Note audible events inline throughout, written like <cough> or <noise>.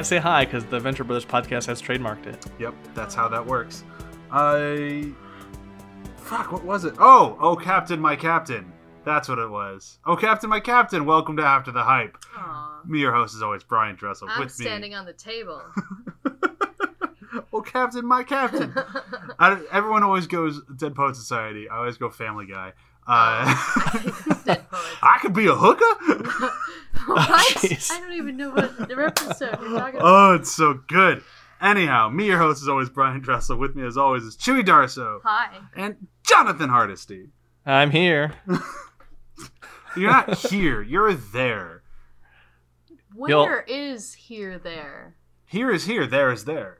can't say hi because the Venture Brothers podcast has trademarked it. Yep, that's how that works. I. Fuck, what was it? Oh, oh, Captain, my Captain. That's what it was. Oh, Captain, my Captain. Welcome to After the Hype. Aw. Me, your host, is always Brian Dressel. I'm with standing on the table. <laughs> oh, Captain, my Captain. <laughs> I, everyone always goes Dead Poet Society. I always go Family Guy. Uh, <laughs> I could be a hooker. <laughs> what? jeez. I don't even know what the episode you're talking about. Oh, it's so good. Anyhow, me, your host, is always Brian Dressel. With me, as always, is Chewy Darso Hi. and Jonathan Hardesty. I'm here. <laughs> You're not here. You're there. Where is here there? Here is here. There is there.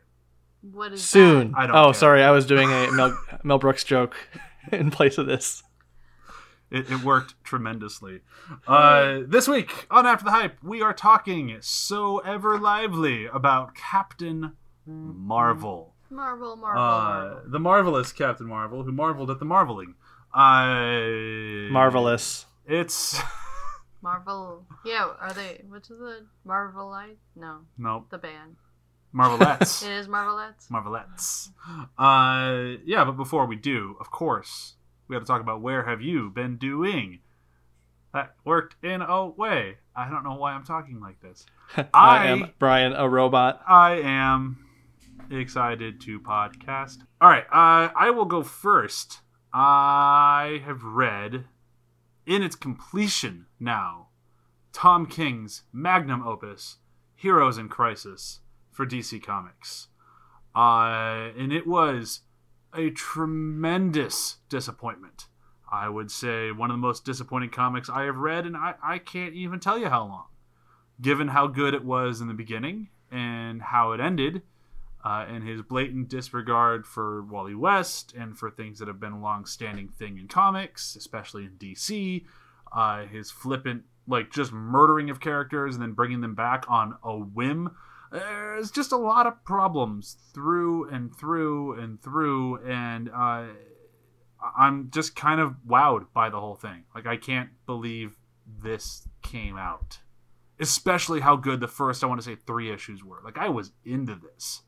What is Soon. I don't oh, care. sorry. I was doing a Mel, Mel Brooks joke in place of this. It, it worked tremendously. Uh, this week on After the Hype, we are talking so ever lively about Captain Marvel. that? Marvel, Marvel, Uh, Marvel. the marvelous Captain Marvel, who marveled at the marveling. Uh, Marvelous. It's <laughs> Marvel. Yeah, are they? What's the Marvelite? No, nope. the band. Marvelettes. <laughs> It is Marvelettes. Marvelettes. Uh, yeah, but before we do, of course, we got to talk about where have you been doing? That worked in a way. I don't know why I'm talking like this. I <laughs> I- am Brian, a robot. I am excited to podcast. All right, uh, I will go first. I have read, in its completion now, Tom King's magnum opus, Heroes in Crisis, for DC Comics. Uh, and it was a tremendous disappointment. I would say one of the most disappointing comics I have read, and I, I can't even tell you how long. Given how good it was in the beginning and how it ended, uh, and his blatant disregard for Wally West and for things that have been a long-standing thing in comics, especially in DC, uh, his flippant, like just murdering of characters and then bringing them back on a whim. There's just a lot of problems through and through and through, and uh, I'm just kind of wowed by the whole thing. Like I can't believe this came out, especially how good the first I want to say three issues were. Like I was into this,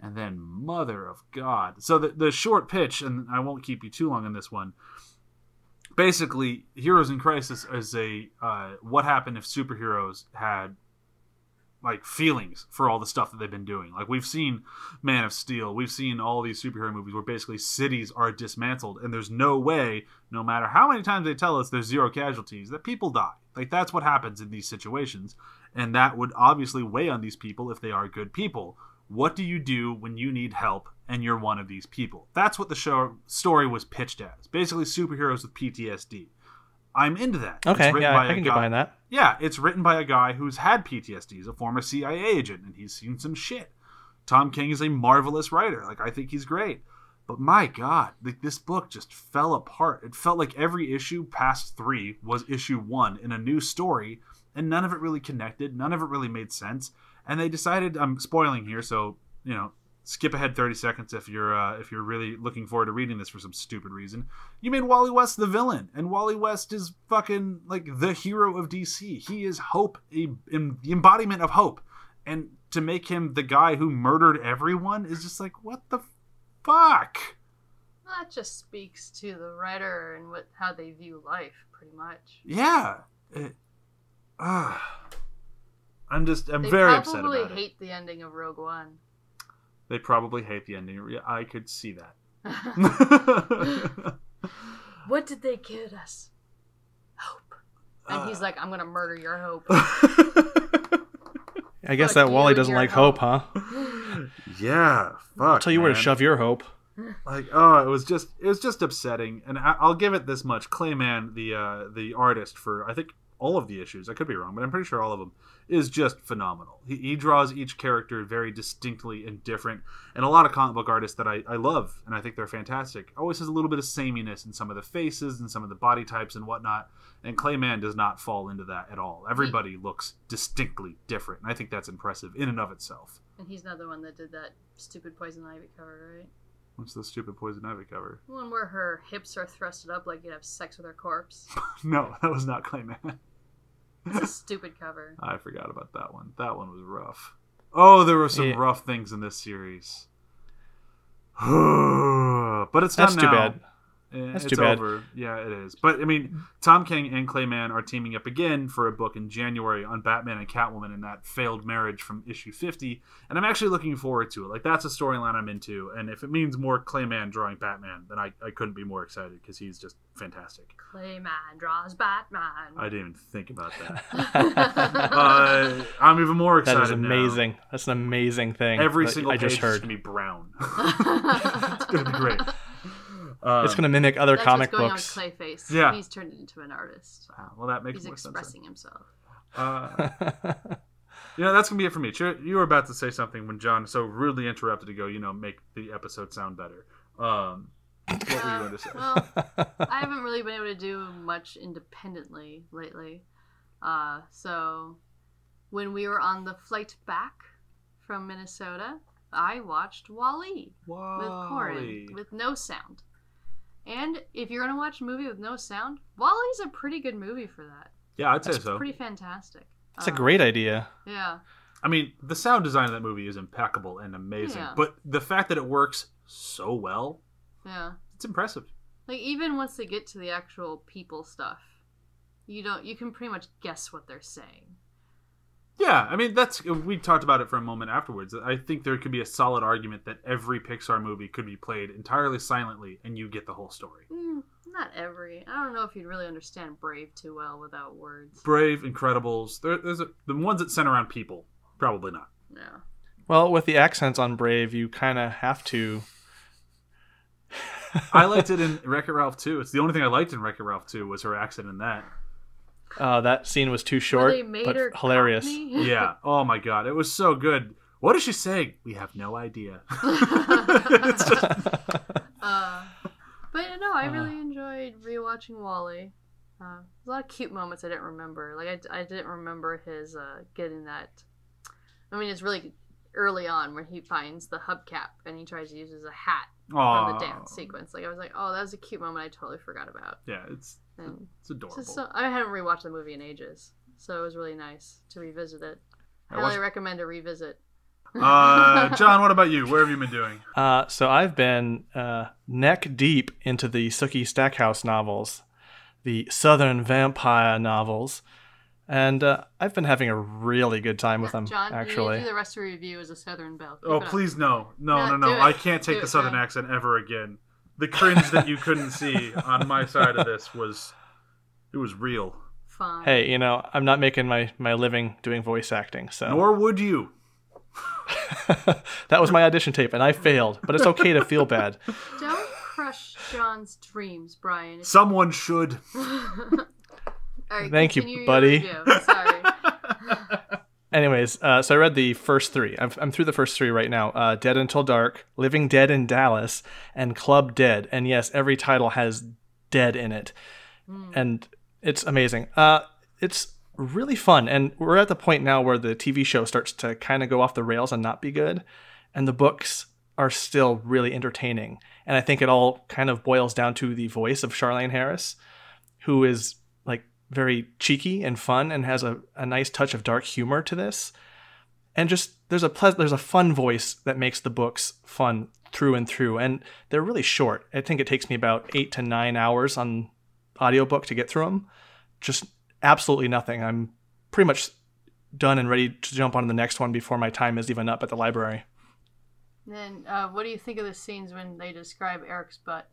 and then mother of God. So the the short pitch, and I won't keep you too long on this one. Basically, Heroes in Crisis is a uh, what happened if superheroes had like feelings for all the stuff that they've been doing. Like we've seen Man of Steel, we've seen all these superhero movies where basically cities are dismantled and there's no way, no matter how many times they tell us there's zero casualties, that people die. Like that's what happens in these situations. And that would obviously weigh on these people if they are good people. What do you do when you need help and you're one of these people? That's what the show story was pitched as. Basically superheroes with PTSD. I'm into that. Okay, yeah, by I can get behind that. yeah, it's written by a guy who's had PTSD. He's a former CIA agent, and he's seen some shit. Tom King is a marvelous writer. Like I think he's great. But my God, like this book just fell apart. It felt like every issue past three was issue one in a new story, and none of it really connected. None of it really made sense. And they decided. I'm spoiling here, so you know, skip ahead 30 seconds if you're uh, if you're really looking forward to reading this for some stupid reason. You made Wally West the villain, and Wally West is fucking like the hero of DC. He is hope, a, the embodiment of hope, and to make him the guy who murdered everyone is just like what the fuck. That just speaks to the writer and what how they view life, pretty much. Yeah. It, ah. I'm just I'm they very upset about it. hate the ending of Rogue One. They probably hate the ending. Yeah, I could see that. <laughs> <laughs> what did they give us? Hope. And he's Uh. like, I'm gonna murder your hope. <laughs> I guess Fuck that Wally doesn't like hope, huh? yeah, fuck. Tell you where to shove your hope. Like, oh, it was just it was just upsetting. And I, I'll give it this much: Clay Mann, the uh, the artist for I think all of the issues. I could be wrong, but I'm pretty sure all of them is just phenomenal. He, he draws each character very distinctly and different. And a lot of comic book artists that I, I love and I think they're fantastic always has a little bit of sameness in some of the faces and some of the body types and whatnot. And Clay Mann does not fall into that at all. Everybody mm-hmm. looks distinctly different, and I think that's impressive in and of itself. and he's not the one that did that stupid Poison Ivy cover, right? What's the stupid poison ivy cover? The one where her hips are thrusted up like you'd have sex with her corpse. <laughs> no, that was not Clay Mann. It's a stupid cover. I forgot about that one. That one was rough. Oh, there were some Yeah. rough things in this series. <sighs> but it's done That's too now. bad. Eh, That's it's too bad. over. Yeah, it is. But I mean, Tom King and Clay Mann are teaming up again for a book in January on Batman and Catwoman and that failed marriage from issue 50, and I'm actually looking forward to it. Like that's a storyline I'm into, and if it means more Clay Mann drawing Batman, then I, I couldn't be more excited because he's just fantastic. Clay Mann draws Batman. I didn't even think about that. <laughs> uh, I'm even more excited. That is now. amazing. That's an amazing thing. Every that single I page just is heard. gonna be brown. <laughs> <laughs> it's gonna be great. Um, It's gonna mimic other That's comic what's going books. on with Clayface. Yeah. He's turned into an artist. ah, well, that makes He's more sense. expressing himself. Uh, you know, that's gonna be it for me. You were about to say something when John so rudely interrupted to go. You know, make the episode sound better. Um, what were you going to say? well, <laughs> I haven't really been able to do much independently lately. Uh, so when we were on the flight back from Minnesota, I watched WALL-E with Corin WALL-E. with no sound. And if you're gonna watch a movie with no sound, WALL-E's a pretty good movie for that. Yeah, I'd say That's so. It's pretty fantastic. That's a Um, great idea. Yeah. I mean, the sound design of that movie is impeccable and amazing, Yeah. but the fact that it works so well, Yeah. it's impressive. Like even once they get to the actual people stuff, you don't you can pretty much guess what they're saying. Yeah, I mean that's we talked about it for a moment afterwards. I think there could be a solid argument that every Pixar movie could be played entirely silently and you get the whole story. Mm, not every. I don't know if you'd really understand Brave too well without words. Brave, Incredibles, there, there's a, the ones that center around people, probably not. Yeah. Well, with the accents on Brave, you kind of have to. I liked <laughs> it in Wreck It Ralph 2. It's the only thing I liked in Wreck It Ralph 2 was her accent in that. Uh, that scene was too short, but hilarious. <laughs> Yeah. Oh my god, it was so good. What is she saying? We have no idea. <laughs> it's just <laughs> Uh, but no, I Uh. really enjoyed rewatching WALL-E. Uh, a lot of cute moments I didn't remember. Like I, I didn't remember his uh, getting that. I mean, it's really early on when he finds the hubcap and he tries to use it as a hat on the dance sequence. Like I was like, oh, that was a cute moment I totally forgot about. Yeah, it's And it's adorable. Just so, I haven't rewatched the movie in ages, so it was really nice to revisit it. I Highly watched- recommend a revisit. uh, <laughs> John, what about you? Where have you been doing? Uh, so I've been uh, neck deep into the Sookie Stackhouse novels, the Southern vampire novels, and uh, I've been having a really good time with them. John, you actually, need to do the rest of the review as a Southern Belle. Keep Oh, please no, no, No, no, no! I can't take Do the it, southern John. accent ever again. The cringe that you couldn't <laughs> see on my side of this was, it was real. Fine. hey, you know, I'm not making my my living doing voice acting, so Nor would you. <laughs> that was my audition tape, and I failed. But it's okay to feel bad. <laughs> Don't crush John's dreams, Brian. Someone should. All right, Thank you, continue your buddy. review. Sorry. Anyways, uh, so I read the first three. I'm, I'm through the first three right now. Uh, Dead Until Dark, Living Dead in Dallas, and Club Dead. And yes, every title has dead in it, and it's amazing. Uh, it's really fun, and we're at the point now where the TV show starts to kind of go off the rails and not be good, and the books are still really entertaining. And I think it all kind of boils down to the voice of Charlaine Harris, who is very cheeky and fun and has a, a nice touch of dark humor to this. And just there's a ple- there's a fun voice that makes the books fun through and through. And they're really short. I think it takes me about eight to nine hours on audiobook to get through them. Just absolutely nothing. I'm pretty much done and ready to jump on to the next one before my time is even up at the library. then, uh, what do you think of the scenes when they describe Eric's butt?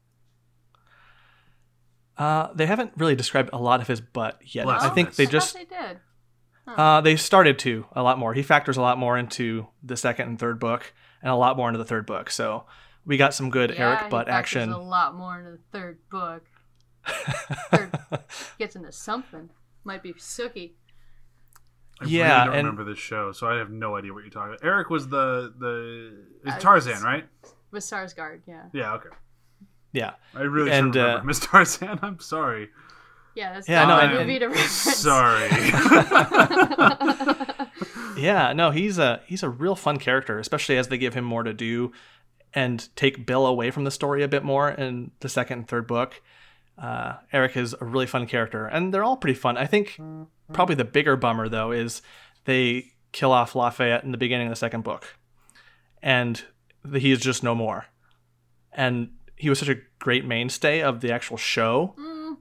Uh, they haven't really described a lot of his butt yet. I think Blasphemous. they I just they did. Uh, they started to a lot more. He factors a lot more into the second and third book, and a lot more into the third book. So we got some good Yeah, Eric butt factors action. A lot more into the third book. <laughs> Third gets into something. Might be Sookie. I Yeah, really don't and- remember this show, so I have no idea what you're talking about. Eric was the the it's Uh, Tarzan, right? With Skarsgård, yeah. Yeah, okay. Yeah, I really And, should remember uh, <laughs> Miss Tarzan. I'm sorry. Yeah, that's Yeah, the no, only and- movie to reference. Sorry. <laughs> <laughs> yeah. No, he's a he's a real fun character, especially as they give him more to do and take Bill away from the story a bit more in the second and third book. Uh, Eric is a really fun character, and they're all pretty fun. I think probably the bigger bummer though is they kill off Lafayette in the beginning of the second book, and the, he is just no more. And he was such a great mainstay of the actual show. Mm,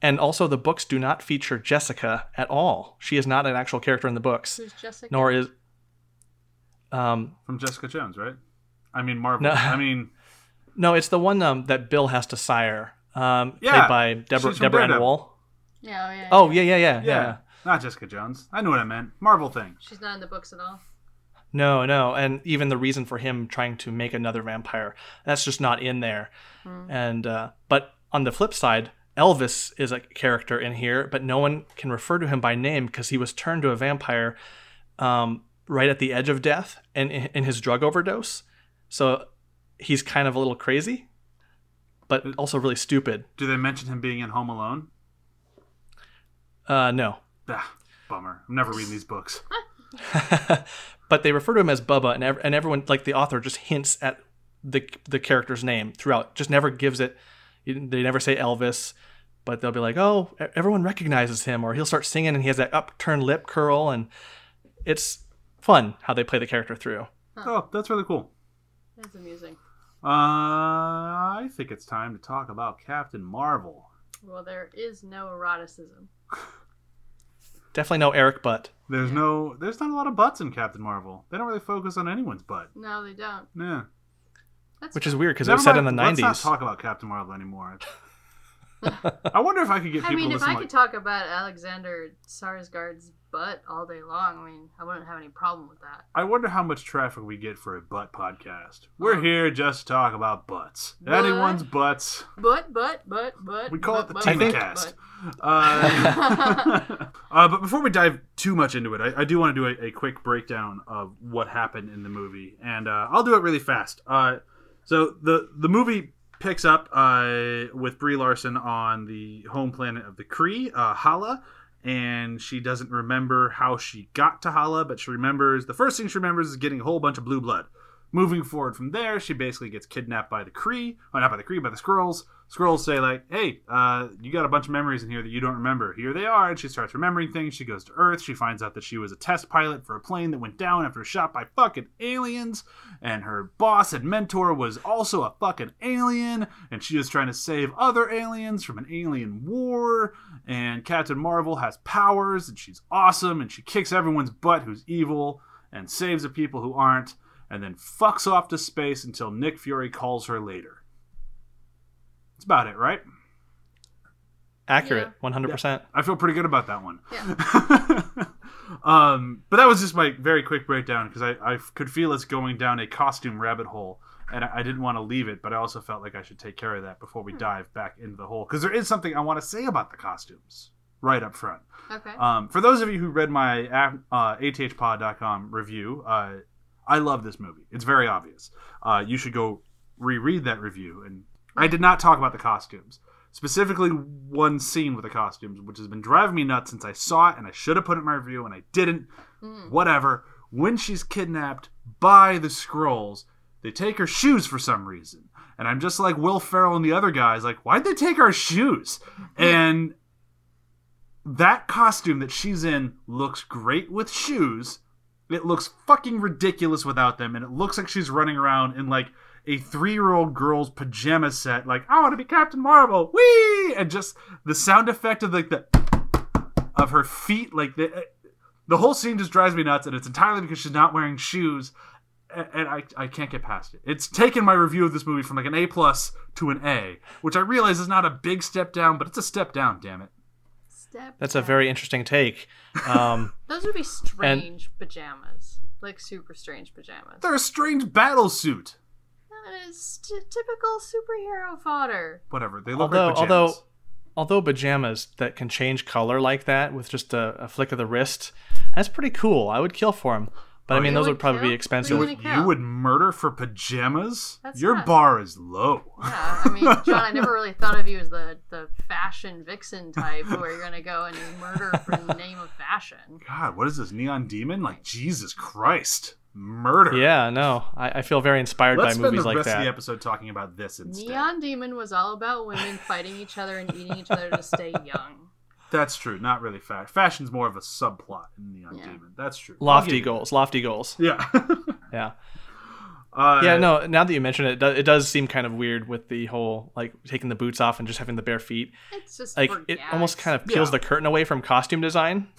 And also, the books do not feature Jessica at all. She is not an actual character in the books, who's Jessica? nor is. Um, From Jessica Jones, right? I mean Marvel. No. I mean no, it's the one um, that Bill has to sire, um, Yeah, played by Deborah she's from Deborah Ann Daredevil. Woll. Yeah, oh, yeah. Oh yeah, yeah, yeah, yeah, yeah. not Jessica Jones. I knew what I meant. Marvel thing. She's not in the books at all. No, no, and even the reason for him trying to make another vampire, that's just not in there. And uh, but on the flip side, Elvis is a character in here, but no one can refer to him by name because he was turned to a vampire um, right at the edge of death and in, in his drug overdose. So he's kind of a little crazy, but also really stupid. Do they mention him being in Home Alone? Uh, no. Ah, bummer. I'm never reading these books. <laughs> <laughs> but they refer to him as Bubba, and, ev- and everyone, like the author, just hints at the the character's name throughout. Just never gives it. They never say Elvis, but they'll be like, "Oh, e- everyone recognizes him," or he'll start singing, and he has that upturned lip curl, and it's fun how they play the character through. Oh, that's really cool. That's amusing. Uh, I think it's time to talk about Captain Marvel. Well, there is no eroticism. <laughs> Definitely no Eric Butt. There's Yeah. no, there's not a lot of butts in Captain Marvel. They don't really focus on anyone's butt. No, they don't. Yeah. That's Which is weird because it Never was set in mind, the Let's not 90s. talk about Captain Marvel anymore. <laughs> I wonder if I could get I people mean, to if listen. I like, could talk about Alexander Skarsgård's butt all day long, I mean, I wouldn't have any problem with that. I wonder how much traffic we get for a butt podcast. We're Oh. here just to talk about butts. Anyone's butts. Butt, butt, butt, butt. We call butt, it the butt, butt, cast. Uh, <laughs> uh, but before we dive too much into it, I, I do want to do a, a quick breakdown of what happened in the movie, and uh, I'll do it really fast. Uh, so the the movie picks up uh, with Brie Larson on the home planet of the Kree, uh, Hala, and she doesn't remember how she got to Hala, but she remembers the first thing she remembers is getting a whole bunch of blue blood. Moving forward from there, she basically gets kidnapped by the Kree, or not by the Kree, by the Skrulls. Skrulls say like, "Hey, uh, you got a bunch of memories in here that you don't remember. Here they are." And she starts remembering things. She goes to Earth. She finds out that she was a test pilot for a plane that went down after shot by fucking aliens, and her boss and mentor was also a fucking alien, and she is trying to save other aliens from an alien war. And Captain Marvel has powers, and she's awesome, and she kicks everyone's butt who's evil, and saves the people who aren't and then fucks off to space until Nick Fury calls her later. That's about it, right? Accurate, 100%. I feel pretty good about that one. Yeah. <laughs> um, but that was just my very quick breakdown because I, I could feel us going down a costume rabbit hole, and I, I didn't want to leave it, but I also felt like I should take care of that before we dive back into the hole because there is something I want to say about the costumes right up front. Okay. Um, for those of you who read my uh, athpod.com review, uh, I love this movie. It's very obvious. Uh, you should go reread that review. And I did not talk about the costumes, specifically one scene with the costumes, which has been driving me nuts since I saw it, and I should have put it in my review, and I didn't. Mm. Whatever. When she's kidnapped by the Skrulls, they take her shoes for some reason. And I'm just like Will Ferrell and the other guys, like, why'd they take our shoes? And that costume that she's in looks great with shoes. It looks fucking ridiculous without them, and it looks like she's running around in like a three-year-old girl's pajama set, like I want to be Captain Marvel, wee! And just the sound effect of like the of her feet, like the the whole scene just drives me nuts, and it's entirely because she's not wearing shoes, and I I can't get past it. It's taken my review of this movie from like an A plus to an A, which I realize is not a big step down, but it's a step down. Damn it. Step That's a very interesting take. Um, <laughs> Those would be strange pajamas. Like super strange pajamas. They're a strange battle suit. That is t- typical superhero fodder. Whatever. They look although like although pajamas. although pajamas that can change color like that with just a, a flick of the wrist, that's pretty cool. I would kill for them. But I Oh, mean, you those would would probably kill? be expensive. would- you, count. you would murder for pajamas? That's Your not- bar is low. Yeah, I mean, <laughs> John, I never really thought of you as the, the fashion vixen type where you're gonna go and murder for the name of fashion. God, what is this neon demon? Like Jesus Christ, murder. Yeah, no, I, I feel very inspired Let's by spend movies the like rest of that. the episode talking about this instead. Neon Demon was all about women fighting each other and eating each other to stay young. That's true. Not really fashion. Fashion's more of a subplot in Neon Yeah. Demon. That's true. Lofty give you goals, lofty goals. Yeah. <laughs> Yeah. uh, Yeah, no, now that you mention it, it does, seem kind of weird with the whole like taking the boots off and just having the bare feet. It's just Like for it almost kind of peels Yeah. the curtain away from costume design. <laughs>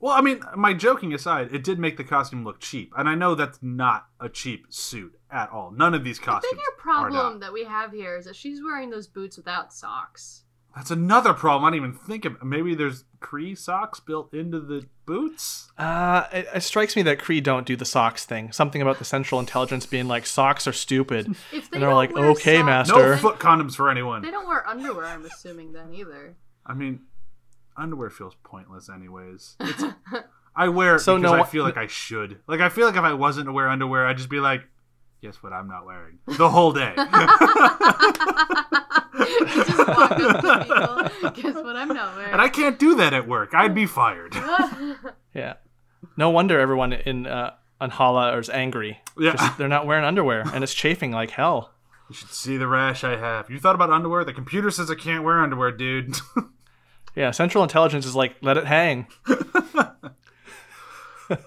Well, I mean, my joking aside, it did make the costume look cheap, and I know that's not a cheap suit at all. None of these costumes. The costumes bigger are problem not. that we have here is that she's wearing those boots without socks. That's another problem. I didn't even think of. Maybe there's Kree socks built into the boots. Uh, it, it strikes me that Kree don't do the socks thing. Something about the Central Intelligence being like socks are stupid, If they and they're like, "Okay, socks- master." No foot condoms for anyone. They don't wear underwear. I'm assuming then either. I mean, underwear feels pointless, anyways. It's, <laughs> I wear it So because no- I feel like I should. Like I feel like if I wasn't to wear underwear, I'd just be like, "Guess what? I'm not wearing the whole day." <laughs> <laughs> you just walk up to people. <laughs> Guess what? I'm not wearing. and I can't do that at work. I'd be fired. <laughs> Yeah. No wonder everyone in uh, Anhala is angry. Yeah. Just- they're not wearing underwear, and it's chafing like hell. You should see the rash I have. You thought about underwear? The computer says I can't wear underwear, dude. <laughs> Yeah, Central Intelligence is like, let it hang.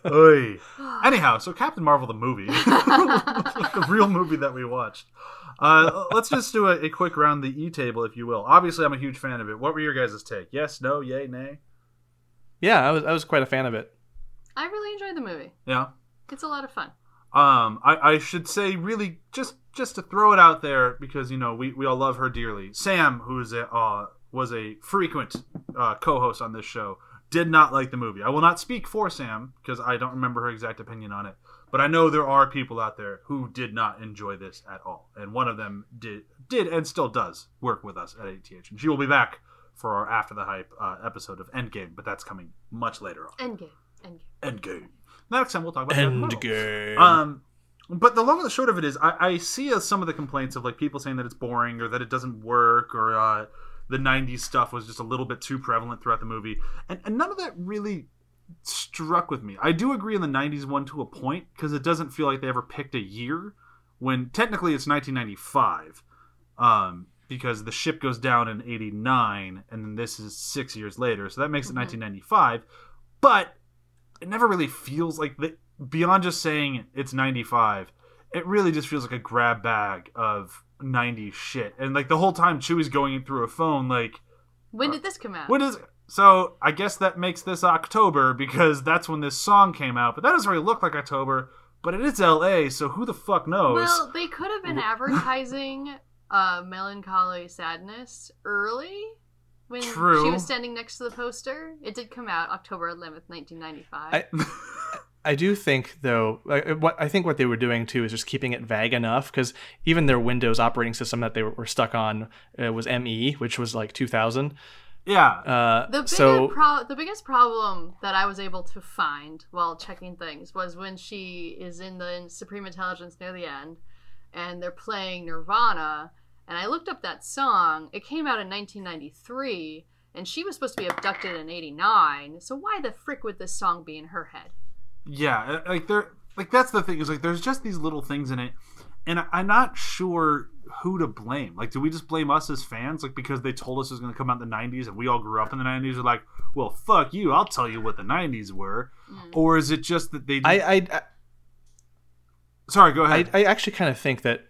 Oy. Anyhow, so Captain Marvel the movie, the real movie that we watched. Uh, let's just do a, a quick round the E table, if you will. Obviously, I'm a huge fan of it. What were your guys' take? Yes, no, yay, nay? Yeah, I was I was quite a fan of it. I really enjoyed the movie. Yeah. It's a lot of fun. Um, I, I should say really just just to throw it out there because you know we, we all love her dearly. Sam, who's a uh, was a frequent uh, co-host on this show, did not like the movie. I will not speak for Sam because I don't remember her exact opinion on it, but I know there are people out there who did not enjoy this at all, and one of them did did and still does work with us at ATH, and she will be back for our after the hype uh, episode of Endgame, but that's coming much later on. Endgame. Endgame. Endgame. Next time we'll talk about Captain Endgame. Um, but the long and the short of it is, I, I see uh, some of the complaints of like people saying that it's boring or that it doesn't work or uh, the '90s stuff was just a little bit too prevalent throughout the movie, and, and none of that really struck with me. I do agree in the '90s one to a point because it doesn't feel like they ever picked a year when technically it's 1995. Um, because the ship goes down in 89 and then this is six years later so that makes it Mhm. 1995 but it never really feels like the, beyond just saying it's 95 it really just feels like a grab bag of 90s shit and like the whole time chewie's going through a phone like When did this come out? what is so i guess that makes this october because that's when this song came out but that doesn't really look like october but it is la so who the fuck knows Well, they could have been <laughs> advertising uh, melancholy sadness early when she was standing next to the poster. It did come out October 11th, 1995. I, I do think though, uh, what I think what they were doing too is just keeping it vague enough because even their Windows operating system that they were, were stuck on uh, was ME, which was like 2000. Yeah Uh, The bigger so pro- the biggest problem that I was able to find while checking things was when she is in the Supreme Intelligence near the end, and they're playing Nirvana, and I looked up that song. It came out in 1993, and she was supposed to be abducted in '89. So why the frick would this song be in her head? Yeah, uh, like there, like that's the thing is like there's just these little things in it, and I- I'm not sure who to blame. Like, do we just blame us as fans, like because they told us it was going to come out in the '90s and we all grew up in the '90s? We're like, well, fuck you, I'll tell you what the '90s were, Mm. or is it just that they? I, I, I, Sorry, go I, ahead. I actually kind of think that.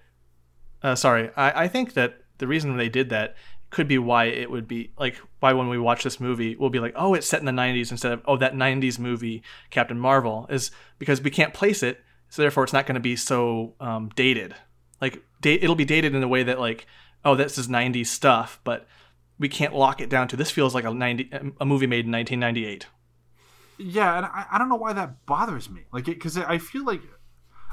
Uh, sorry, I, I think that the reason they did that could be why it would be like why when we watch this movie we'll be like oh it's set in the 90s instead of oh that 90s movie Captain Marvel is because we can't place it so therefore it's not going to be so um, dated like date it'll be dated in a way that like oh this is 90s stuff but we can't lock it down to this feels like a 90 a movie made in 1998 Yeah, and I, I don't know why that bothers me. Like, because I feel like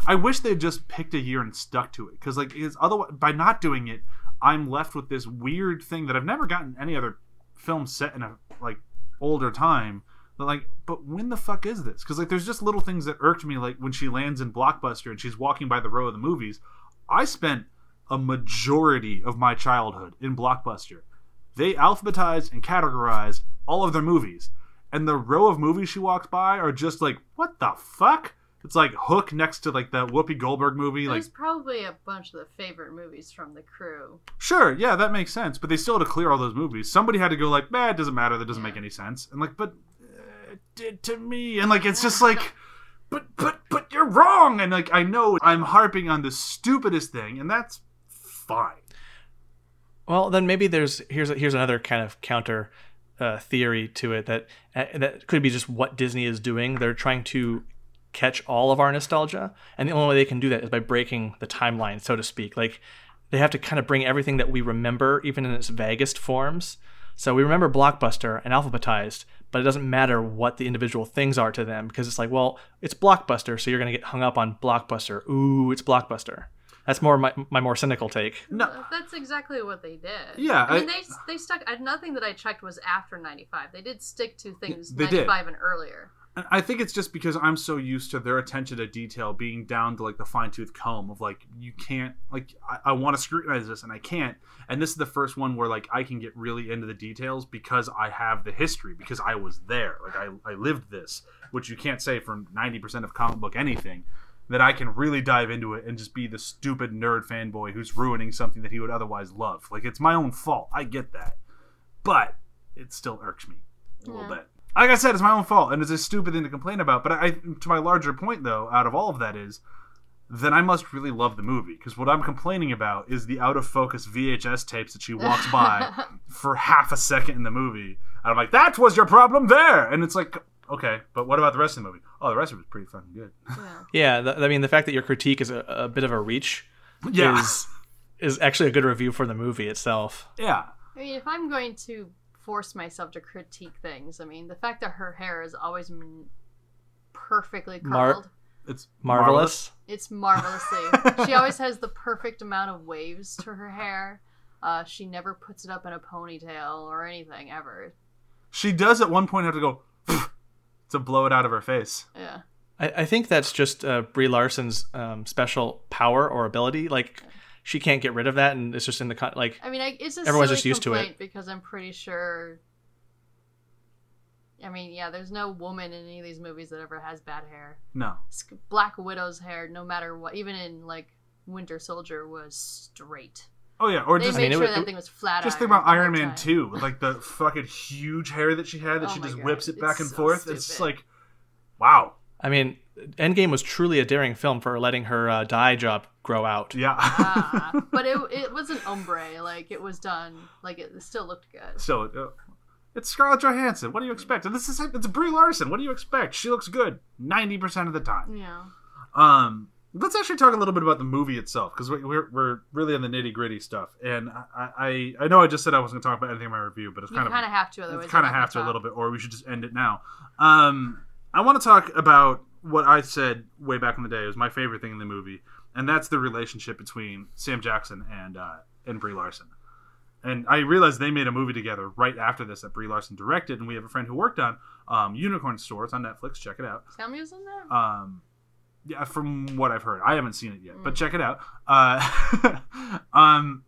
I wish they'd just picked a year and stuck to it. Because like, it's otherwise by not doing it, I'm left with this weird thing that I've never gotten any other film set in a like older time. But like, but when the fuck is this? Because like, there's just little things that irked me. Like when she lands in Blockbuster and she's walking by the row of the movies. I spent a majority of my childhood in Blockbuster. They alphabetized and categorized all of their movies and the row of movies she walks by are just like, what the fuck? It's like Hook next to like that Whoopi Goldberg movie. Like There's probably a bunch of the favorite movies from the crew. Sure, yeah, that makes sense. But they still had to clear all those movies. Somebody had to go like, "Man, it doesn't matter. That doesn't make any sense." And like, but it did to me. And like, it's just like, but but but you're wrong. And like, I know I'm harping on the stupidest thing, and that's fine. Well, then maybe there's here's here's another kind of counter uh, theory to it that uh, that could be just what Disney is doing. They're trying to catch all of our nostalgia, and the only way they can do that is by breaking the timeline, so to speak. Like they have to kind of bring everything that we remember, even in its vaguest forms. So we remember Blockbuster and alphabetized, but it doesn't matter what the individual things are to them because it's like, well, it's Blockbuster, so you're going to get hung up on Blockbuster. Ooh, it's Blockbuster. That's more my, my more cynical take. No, That's exactly what they did. Yeah, I mean I- they they stuck. Nothing that I checked was after '95. They did stick to things '95 and earlier. I think it's just because I'm so used to their attention to detail being down to like the fine tooth comb of like you can't like I, I want to scrutinize this and I can't. And this is the first one where like I can get really into the details because I have the history because I was there. Like I, I lived this, which you can't say for 90% of comic book anything. That I can really dive into it and just be the stupid nerd fanboy who's ruining something that he would otherwise love. Like it's my own fault. I get that, but it still irks me a little bit. Like I said, it's my own fault, and it's a stupid thing to complain about. But I, to my larger point, though, out of all of that is, then I must really love the movie because what I'm complaining about is the out of focus VHS tapes that she walks by <laughs> for half a second in the movie, and I'm like, that was your problem there, and it's like, okay, but what about the rest of the movie? Oh, the rest of it was pretty fucking good. Yeah. <laughs> Yeah, th- I mean, the fact that your critique is a, a bit of a reach Yeah, is is actually a good review for the movie itself. yeah. I mean, if I'm going to force myself to critique things, I mean, the fact that her hair is always been perfectly Mar- curled. It's Marvelous. It's marvelously. she <laughs> always has the perfect amount of waves to her hair. Uh, she never puts it up in a ponytail or anything ever. She does at one point have to go to blow it out of her face. Yeah. I, I think that's just uh, Brie Larson's um, special power or ability. Like she can't get rid of that, and it's just in the con- like. I mean, I, it's a Everyone's just used to it. because I'm pretty sure. I mean, yeah, there's no woman in any of these movies that ever has bad hair. No, Sk- Black Widow's hair, no matter what, even in like Winter Soldier, was straight. oh yeah, or They just made mean, sure would- that thing was flat. Just think about Iron Man time. 2 with like the <laughs> fucking huge hair that she had that Oh she just God, whips it back it's and so forth. It's just like, wow. I mean, Endgame was truly a daring film for letting her uh, dye job grow out. Yeah. Ah, <laughs> but it it was an ombre. Like it was done. Like it still looked good. so, uh, it's Scarlett Johansson. What do you expect? And this is it's Brie Larson. What do you expect? She looks good 90% of the time. Yeah. Um, let's actually talk a little bit about the movie itself because we're, we're really on the nitty gritty stuff. And I, I I know I just said I wasn't going to talk about anything in my review, but it's You kind kind of of have to, otherwise. kind of have to a little bit, or we should just end it now. Um, I want to talk about what I said way back in the day It was my favorite thing in the movie, and that's the relationship between Sam Jackson and uh, and Brie Larson. And I realized they made a movie together right after this that Brie Larson directed, and we have a friend who worked on um, Unicorn Store. It's on Netflix. Check it out. Samuel's in there. Um, yeah, from what I've heard, I haven't seen it yet, but check it out. Uh, <laughs> um,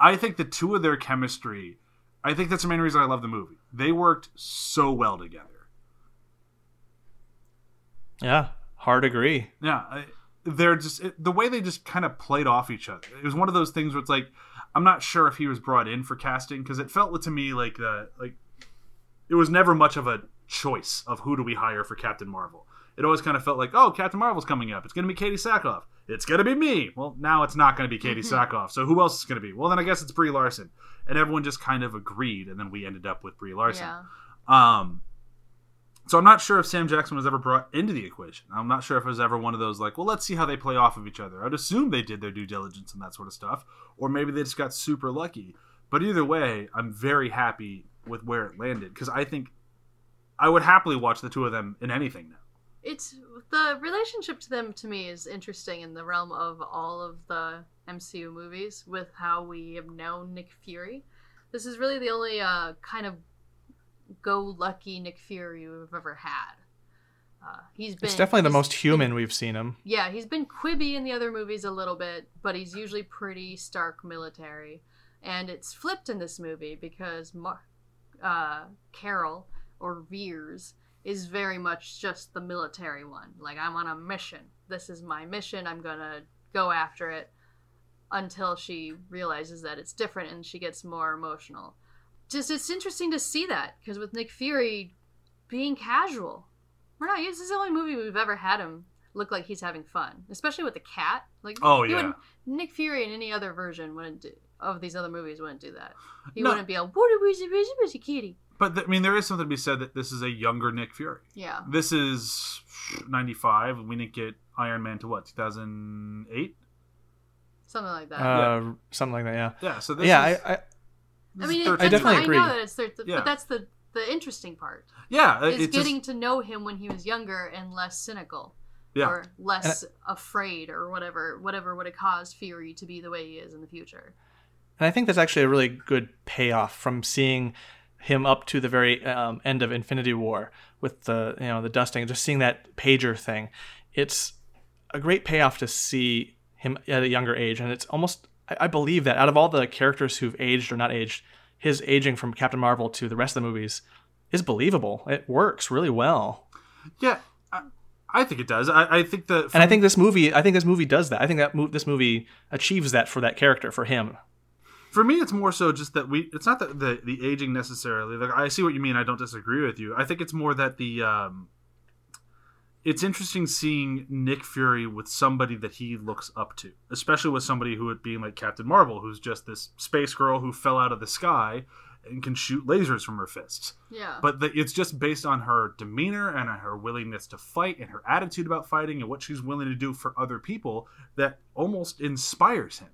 I think the two of their chemistry, I think that's the main reason I love the movie. They worked so well together. Yeah, hard agree. Yeah, I, they're just it, the way they just kind of played off each other. It was one of those things where it's like I'm not sure if he was brought in for casting because it felt to me like uh, like it was never much of a choice of who do we hire for Captain Marvel. It always kind of felt like, oh, Captain Marvel's coming up. It's going to be Katee Sackhoff. It's going to be me. Well, now it's not going to be Katee <laughs> Sackhoff. So who else is going to be? Well, then I guess it's Brie Larson. And everyone just kind of agreed, and then we ended up with Brie Larson. Yeah. Um, so I'm not sure if Sam Jackson was ever brought into the equation. I'm not sure if it was ever one of those like, well, let's see how they play off of each other. I'd assume they did their due diligence and that sort of stuff, or maybe they just got super lucky. But either way, I'm very happy with where it landed because I think I would happily watch the two of them in anything now. It's the relationship to them to me is interesting in the realm of all of the MCU movies with how we have known Nick Fury. This is really the only uh, kind of go lucky Nick Fury we've ever had. Uh, he's been It's definitely the most been- human we've seen him. yeah, he's been quibby in the other movies a little bit, but he's usually pretty stark military. And it's flipped in this movie because Mar- uh, Carol or Vers is very much just the military one. Like I'm on a mission. This is my mission. I'm gonna go after it until she realizes that it's different and she gets more emotional. Just it's interesting to see that because with Nick Fury being casual, we're not. This is the only movie we've ever had him look like he's having fun, especially with the cat. Like Oh, he yeah. wouldn't- Nick Fury in any other version wouldn't do of these other movies wouldn't do that. <laughs> He No. wouldn't be a what a busy busy busy kitty. But th- I mean, there is something to be said that this is a younger Nick Fury. Yeah. This is 95. We didn't get Iron Man to what, 2008? Something like that. Uh, Something like that. Yeah. Yeah, so this yeah. is, I, I, I mean, is it, I definitely I know that it's thir- Yeah. but that's the the interesting part. Yeah, Is it's just- getting to know him when he was younger and less cynical. yeah. Or less afraid or whatever whatever would have caused Fury to be the way he is in the future. And I think that's actually a really good payoff from seeing him up to the very um, end of Infinity War with the you know the dusting, just seeing that pager thing. It's a great payoff to see him at a younger age, and it's almost I, I believe that out of all the characters who've aged or not aged, his aging from Captain Marvel to the rest of the movies is believable. It works really well, Yeah, I, I think it does. I, I think that. and I think this movie I think this movie does that. I think that mo- this movie achieves that for that character for him. for me it's more so just that we it's not that the the aging necessarily like i see what you mean i don't disagree with you i think it's more that the um it's interesting seeing nick fury with somebody that he looks up to especially with somebody who would be like captain marvel who's just this space girl who fell out of the sky and can shoot lasers from her fists Yeah. but the, it's just based on her demeanor and her willingness to fight and her attitude about fighting and what she's willing to do for other people that almost inspires him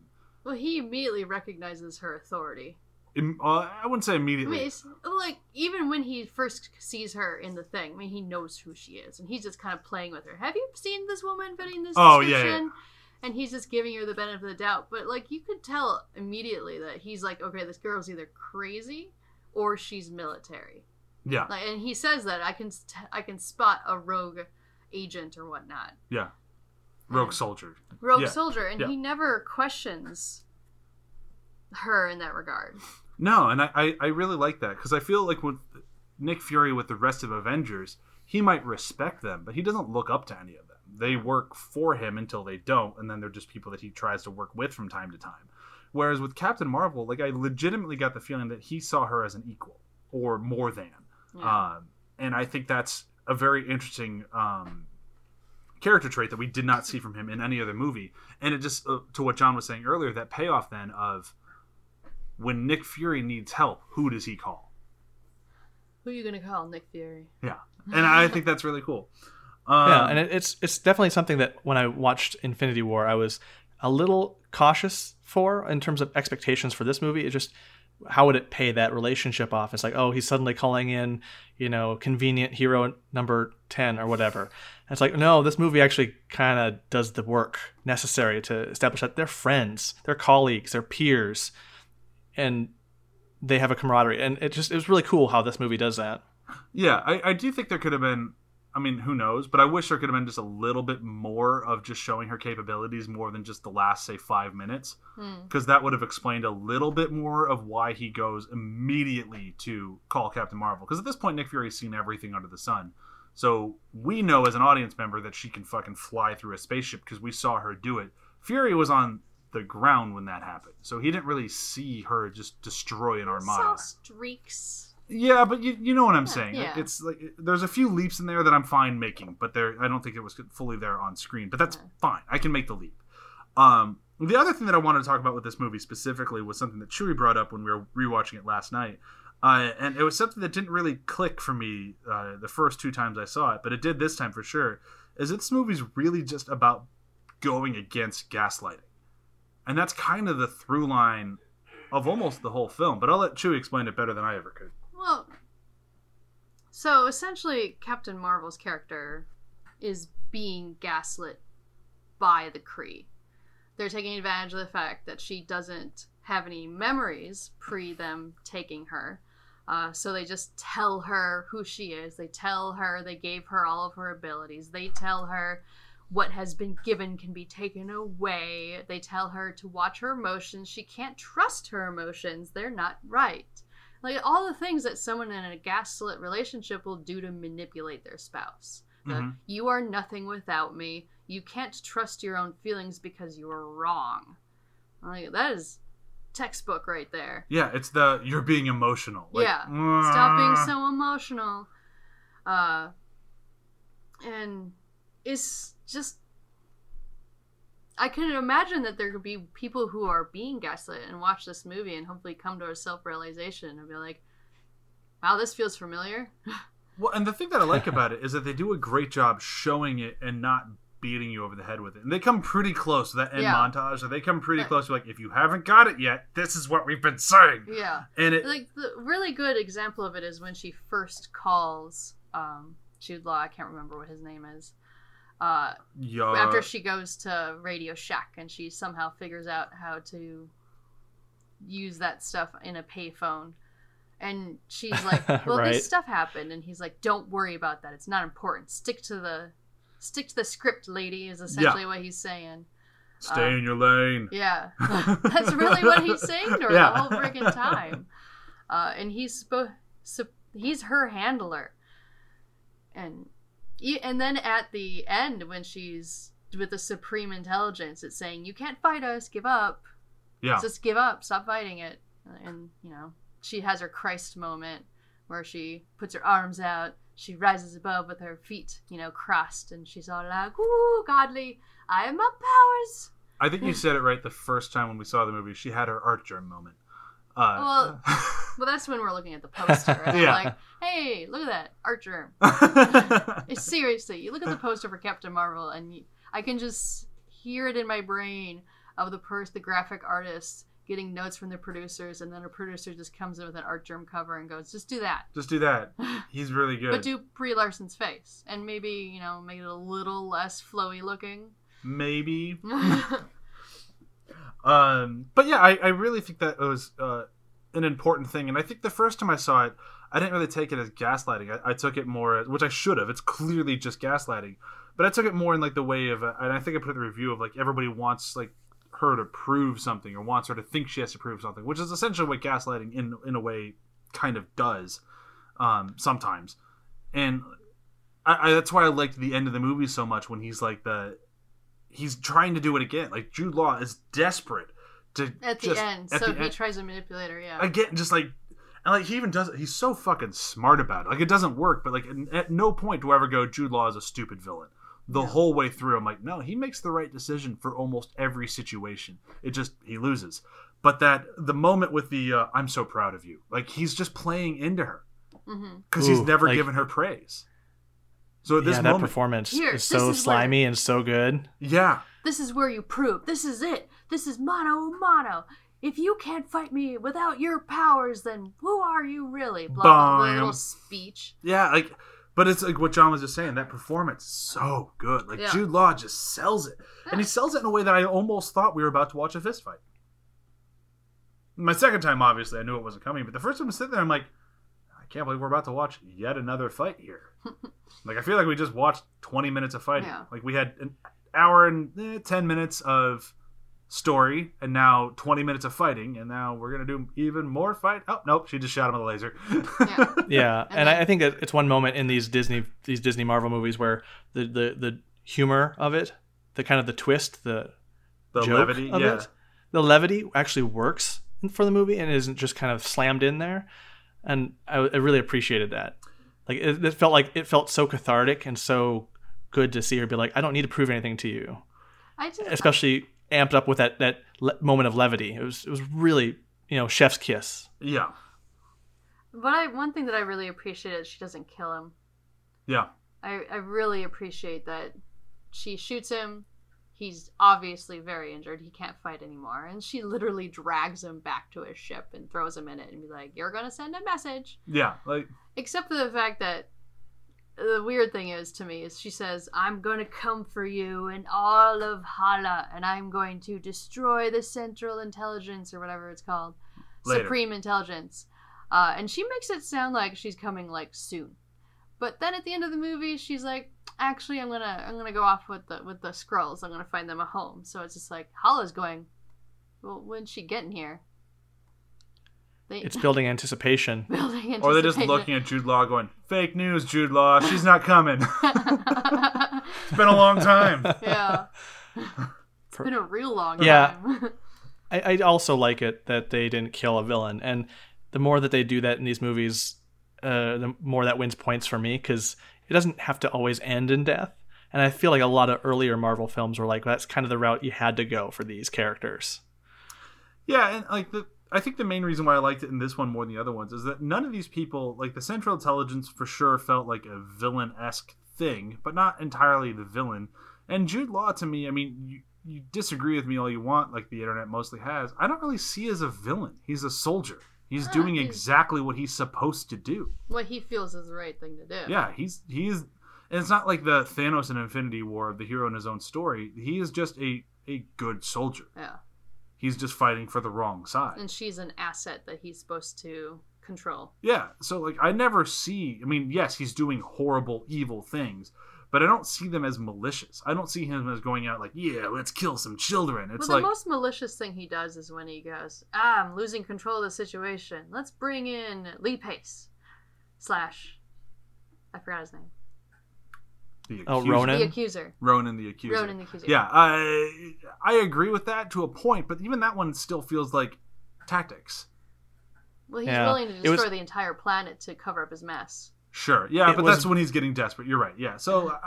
well, he immediately recognizes her authority. Im- uh, I wouldn't say I immediately. mean, it's like even when he first sees her in the thing, I mean, he knows who she is, and he's just kind of playing with her. Have you seen this woman fitting this Oh, yeah, description? yeah. And he's just giving her the benefit of the doubt, but like you could tell immediately that he's like, okay, this girl's either crazy or she's military. yeah, Like, and he says that I can st- I can spot a rogue agent or whatnot, yeah. Rogue soldier. rogue Yeah, soldier, and yeah. he never questions her in that regard. No, and I, I, I really like that because I feel like with Nick Fury with the rest of Avengers, he might respect them, but he doesn't look up to any of them. They work for him until they don't, and then they're just people that he tries to work with from time to time. Whereas with Captain Marvel, like I legitimately got the feeling that he saw her as an equal or more than. Yeah. Um, and I think that's a very interesting um, character trait that we did not see from him in any other movie. And it just, uh, to what John was saying earlier, that payoff then of when Nick Fury needs help, who does he call? Who are you gonna call Nick Fury? Yeah. And I think that's really cool. Um, <laughs> yeah, and it, it's it's definitely something that when I watched Infinity War, I was a little cautious for in terms of expectations for this movie. It just how would it pay that relationship off? It's like, oh, he's suddenly calling in, you know, convenient hero number ten or whatever. And it's like, no, this movie actually kind of does the work necessary to establish that they're friends, they're colleagues, they're peers, and they have a camaraderie. And it just it was really cool how this movie does that. Yeah, I, I do think there could have been. I mean, who knows? But I wish there could have been just a little bit more of just showing her capabilities more than just the last, say, five minutes. Hmm. Because that would have explained a little bit more of why he goes immediately to call Captain Marvel. Because at this point, Nick Fury's seen everything under the sun. So we know as an audience member that she can fucking fly through a spaceship because we saw her do it. Fury was on the ground when that happened. So he didn't really see her just destroy an armada. Saw streaks. Yeah, but you, you know what I'm saying. yeah. It's like there's a few leaps in there that I'm fine making, but there I don't think it was fully there on screen. But that's Yeah. fine. I can make the leap. Um, the other thing that I wanted to talk about with this movie specifically was something that Chewy brought up when we were rewatching it last night, uh, and it was something that didn't really click for me uh, the first two times I saw it, but it did this time for sure. Is this movie's really just about going against gaslighting, and that's kind of the through line of almost the whole film. But I'll let Chewy explain it better than I ever could. Well, so essentially, Captain Marvel's character is being gaslit by the Kree. They're taking advantage of the fact that she doesn't have any memories pre them taking her. Uh, so they just tell her who she is. They tell her they gave her all of her abilities. They tell her what has been given can be taken away. They tell her to watch her emotions. She can't trust her emotions. They're not right. like all the things that someone in a gaslit relationship will do to manipulate their spouse. The, Mhm. You are nothing without me. You can't trust your own feelings because you are wrong. Like that is textbook right there. Yeah, it's the you're being emotional. Like, Yeah. Stop being so emotional. Uh, and it's just. I can imagine that there could be people who are being gaslit and watch this movie and hopefully come to a self realization and be like, wow, this feels familiar. <laughs> Well, and the thing that I like about it is that they do a great job showing it and not beating you over the head with it. And they come pretty close to that end Yeah. montage. So they come pretty close to like, if you haven't got it yet, this is what we've been saying. yeah. And it, Like, the really good example of it is when she first calls um, Jude Law, I can't remember what his name is. Uh, yeah, after she goes to Radio Shack and she somehow figures out how to use that stuff in a payphone. And she's like, <laughs> "Well, Right. this stuff happened," and he's like, "Don't worry about that. It's not important. Stick to the, stick to the script, lady." Is essentially what he's saying. stay uh, in your lane. Yeah, <laughs> that's <laughs> really what he's saying to her Yeah. the whole freaking time. Uh, and he's supposed, he's her handler, and and then at the end when she's with the supreme intelligence, it's saying you can't fight us, give up, Yeah, just give up, stop fighting it, and you know she has her Christ moment where she puts her arms out. She rises above with her feet, you know, crossed, and she's all like, "Ooh, godly! I have my powers." I think you said it right the first time when we saw the movie. She had her Artgerm moment. Uh, Well, <laughs> Well, that's when we're looking at the poster. <laughs> And Yeah. Like, hey, look at that Artgerm. <laughs> Seriously, you look at the poster for Captain Marvel, and you, I can just hear it in my brain of the person, the graphic artist, getting notes from the producers, and then a producer just comes in with an Artgerm cover and goes, just do that, Just do that. He's really good. but do Brie Larson's face, and maybe you know make it a little less flowy looking. Maybe. Um, but yeah, I, I really think that it was uh, an important thing, and I think the first time I saw it, I didn't really take it as gaslighting. I, I took it more, which I should have. It's clearly just gaslighting, but I took it more in like the way of, uh, and I think I put in the review of like everybody wants like her to prove something or wants her to think she has to prove something, which is essentially what gaslighting in in a way kind of does um, sometimes, and I, I, that's why I liked the end of the movie so much when he's like the he's trying to do it again. Like Jude Law is desperate to at the just- end, at so the he end- tries to manipulate her. Yeah, again, just like and like he even does it. He's so fucking smart about it. Like it doesn't work, but like at no point do I ever go Jude Law is a stupid villain. The Yeah. whole way through, I'm like, no, he makes the right decision for almost every situation. It just he loses. But that the moment with the uh, I'm so proud of you, like he's just playing into her because he's never like- given her praise. So at this yeah, that performance Here, is so is where- slimy and so good. yeah, This is where you prove. This is it. This is mono mono. If you can't fight me without your powers, then who are you really? Blah blah. blah little speech. Yeah, like, but it's like what John was just saying. That performance so good. Like Yeah. Jude Law just sells it, and he sells it in a way that I almost thought we were about to watch a fist fight. My second time, obviously, I knew it wasn't coming, but the first time I sit there, I'm like, I can't believe we're about to watch yet another fight here. <laughs> like, I feel like we just watched 20 minutes of fighting. Yeah. Like, we had an hour and eh, 10 minutes of story, and now 20 minutes of fighting, and now we're gonna do even more fight. Oh nope, she just shot him with a laser. Yeah. <laughs> Yeah, And and then- I, I think that it's one moment in these Disney these Disney Marvel movies where the the, the humor of it, the kind of the twist, the the joke levity, of yeah. it, the levity actually works for the movie and isn't just kind of slammed in there. And I, I really appreciated that. Like it, it felt like it felt so cathartic and so good to see her be like, I don't need to prove anything to you, I just especially amped up with that that le- moment of levity. It was it was really you know chef's kiss. Yeah, But I one thing that I really appreciate is she doesn't kill him. yeah, I, I really appreciate that she shoots him. He's obviously very injured. He can't fight anymore. And she literally drags him back to his ship and throws him in it and be like, You're gonna send a message. yeah. Like Except for the fact that the weird thing is to me is she says, I'm gonna come for you and all of Hala and I'm going to destroy the Central Intelligence or whatever it's called. Later. Supreme Intelligence. Uh, and she makes it sound like she's coming like soon. But then at the end of the movie, she's like, "Actually, I'm gonna I'm gonna go off with the with the Skrulls. I'm gonna find them a home." So it's just like Hala's going. Well, when's she getting here? They, It's <laughs> building anticipation. building Or they're just looking at Jude Law going, fake news, Jude Law. She's not coming. <laughs> it's been a long time. yeah. <laughs> It's been a real long Yeah. time. I, I also like it that they didn't kill a villain, and the more that they do that in these movies, uh, the more that wins points for me because it doesn't have to always end in death. And I feel like a lot of earlier Marvel films were like that's kind of the route you had to go for these characters. Yeah, and like the I think the main reason why I liked it in this one more than the other ones is that none of these people, like the Central Intelligence, for sure felt like a villain esque thing, but not entirely the villain. And Jude Law, to me, I mean, you, you disagree with me all you want, like the internet mostly has. I don't really see as a villain. He's a soldier. He's Ah, doing he's- exactly what he's supposed to do. what he feels is the right thing to do. Yeah, he's he is. And it's not like the Thanos and Infinity War of the hero in his own story. He is just a a good soldier. Yeah. He's just fighting for the wrong side. And she's an asset that he's supposed to control. Yeah, so like I never see. I mean, yes, he's doing horrible, evil things, but I don't see them as malicious. I don't see him as going out like, "Yeah, let's kill some children." It's well, like, the most malicious thing he does is when he goes, "Ah, I'm losing control of the situation. Let's bring in Lee Pace." Slash, I forgot his name. The Oh, accuser. Ronan? The accuser. Ronan the accuser. Ronan the accuser. Yeah, I I agree with that to a point, but even that one still feels like tactics. Well, he's Yeah, willing to it was- destroy the entire planet to cover up his mess. Sure, yeah, It but was- that's when he's getting desperate. You're right. Yeah, so uh,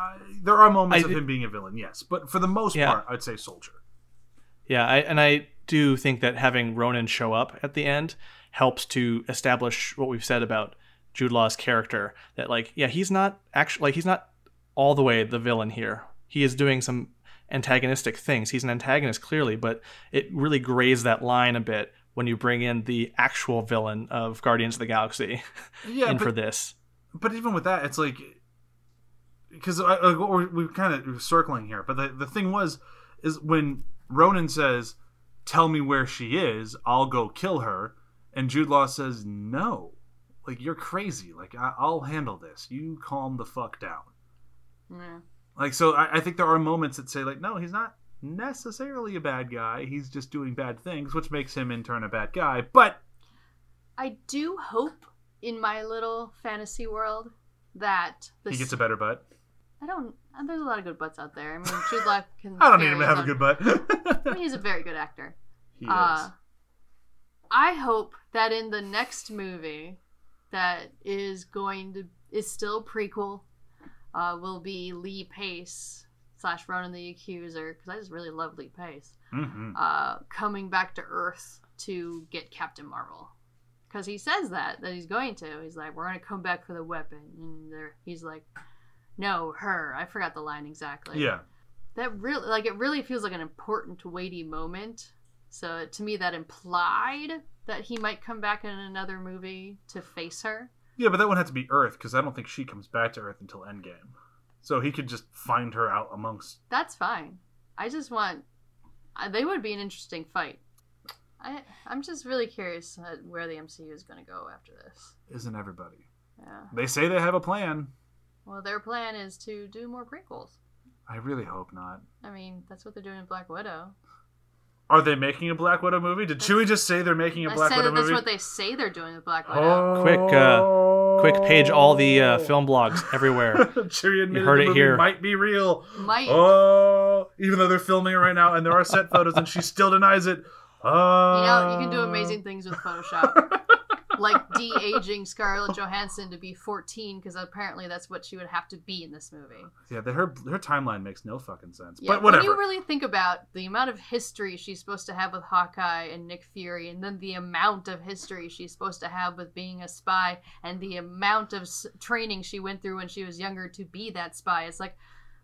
there are moments I- of him being a villain, yes, but for the most Yeah. part, I'd say soldier. Yeah, I, and I do think that having Ronan show up at the end helps to establish what we've said about Jude Law's character. That like, yeah, he's not actually like he's not all the way the villain here. He is doing some antagonistic things. He's an antagonist clearly, but it really grays that line a bit when you bring in the actual villain of Guardians of the Galaxy <laughs> Yeah, in but, for this. but even with that, it's like because we're, we're kind of circling here. But the the thing was is when Ronan says, "Tell me where she is, I'll go kill her," and Jude Law says, "No, like you're crazy. Like I, I'll handle this. You calm the fuck down." Yeah. Like so, I, I think there are moments that say like, no, he's not necessarily a bad guy. He's just doing bad things, which makes him in turn a bad guy. But I do hope in my little fantasy world that the he gets a better butt. I don't. uh, There's a lot of good butts out there. I mean, <laughs> Jude Law can. I don't need him to have a good butt. <laughs> I mean, he's a very good actor. he Uh, is. I hope that in the next movie, that is going to is still prequel, uh, will be Lee Pace slash Ronan the Accuser because I just really love Lee Pace. hmm Uh, coming back to Earth to get Captain Marvel. Because he says that that he's going to. He's like, we're gonna come back for the weapon, and he's like, no, her. I forgot the line exactly Yeah. that really like it really feels like an important weighty moment so to me that implied that he might come back in another movie to face her Yeah, but that one have to be Earth because I don't think she comes back to Earth until Endgame. So he could just find her out amongst. that's fine i just want uh, they would be an interesting fight I, i'm just really curious where the mcu is going to go after this Isn't everybody? yeah They say they have a plan. well their plan is to do more prequels I really hope not. i mean that's what they're doing in black widow Are they making a Black Widow movie? Did Chewie just say they're making a i Black said Widow that that's movie? what they say they're doing with black widow Oh. Quick, uh, Quick page all the uh, film blogs everywhere. <laughs> Chewie admitted heard the it movie here. might be real. might Oh, even though they're filming it right now and there are set photos and she still denies it. Oh, You know, you can do amazing things with Photoshop. <laughs> like de-aging Scarlett Johansson to be 14 because apparently that's what she would have to be in this movie. Yeah, the, her her timeline makes no fucking sense. Yeah, but whatever. when you really think about the amount of history she's supposed to have with Hawkeye and Nick Fury, and then the amount of history she's supposed to have with being a spy, and the amount of training she went through when she was younger to be that spy, it's like,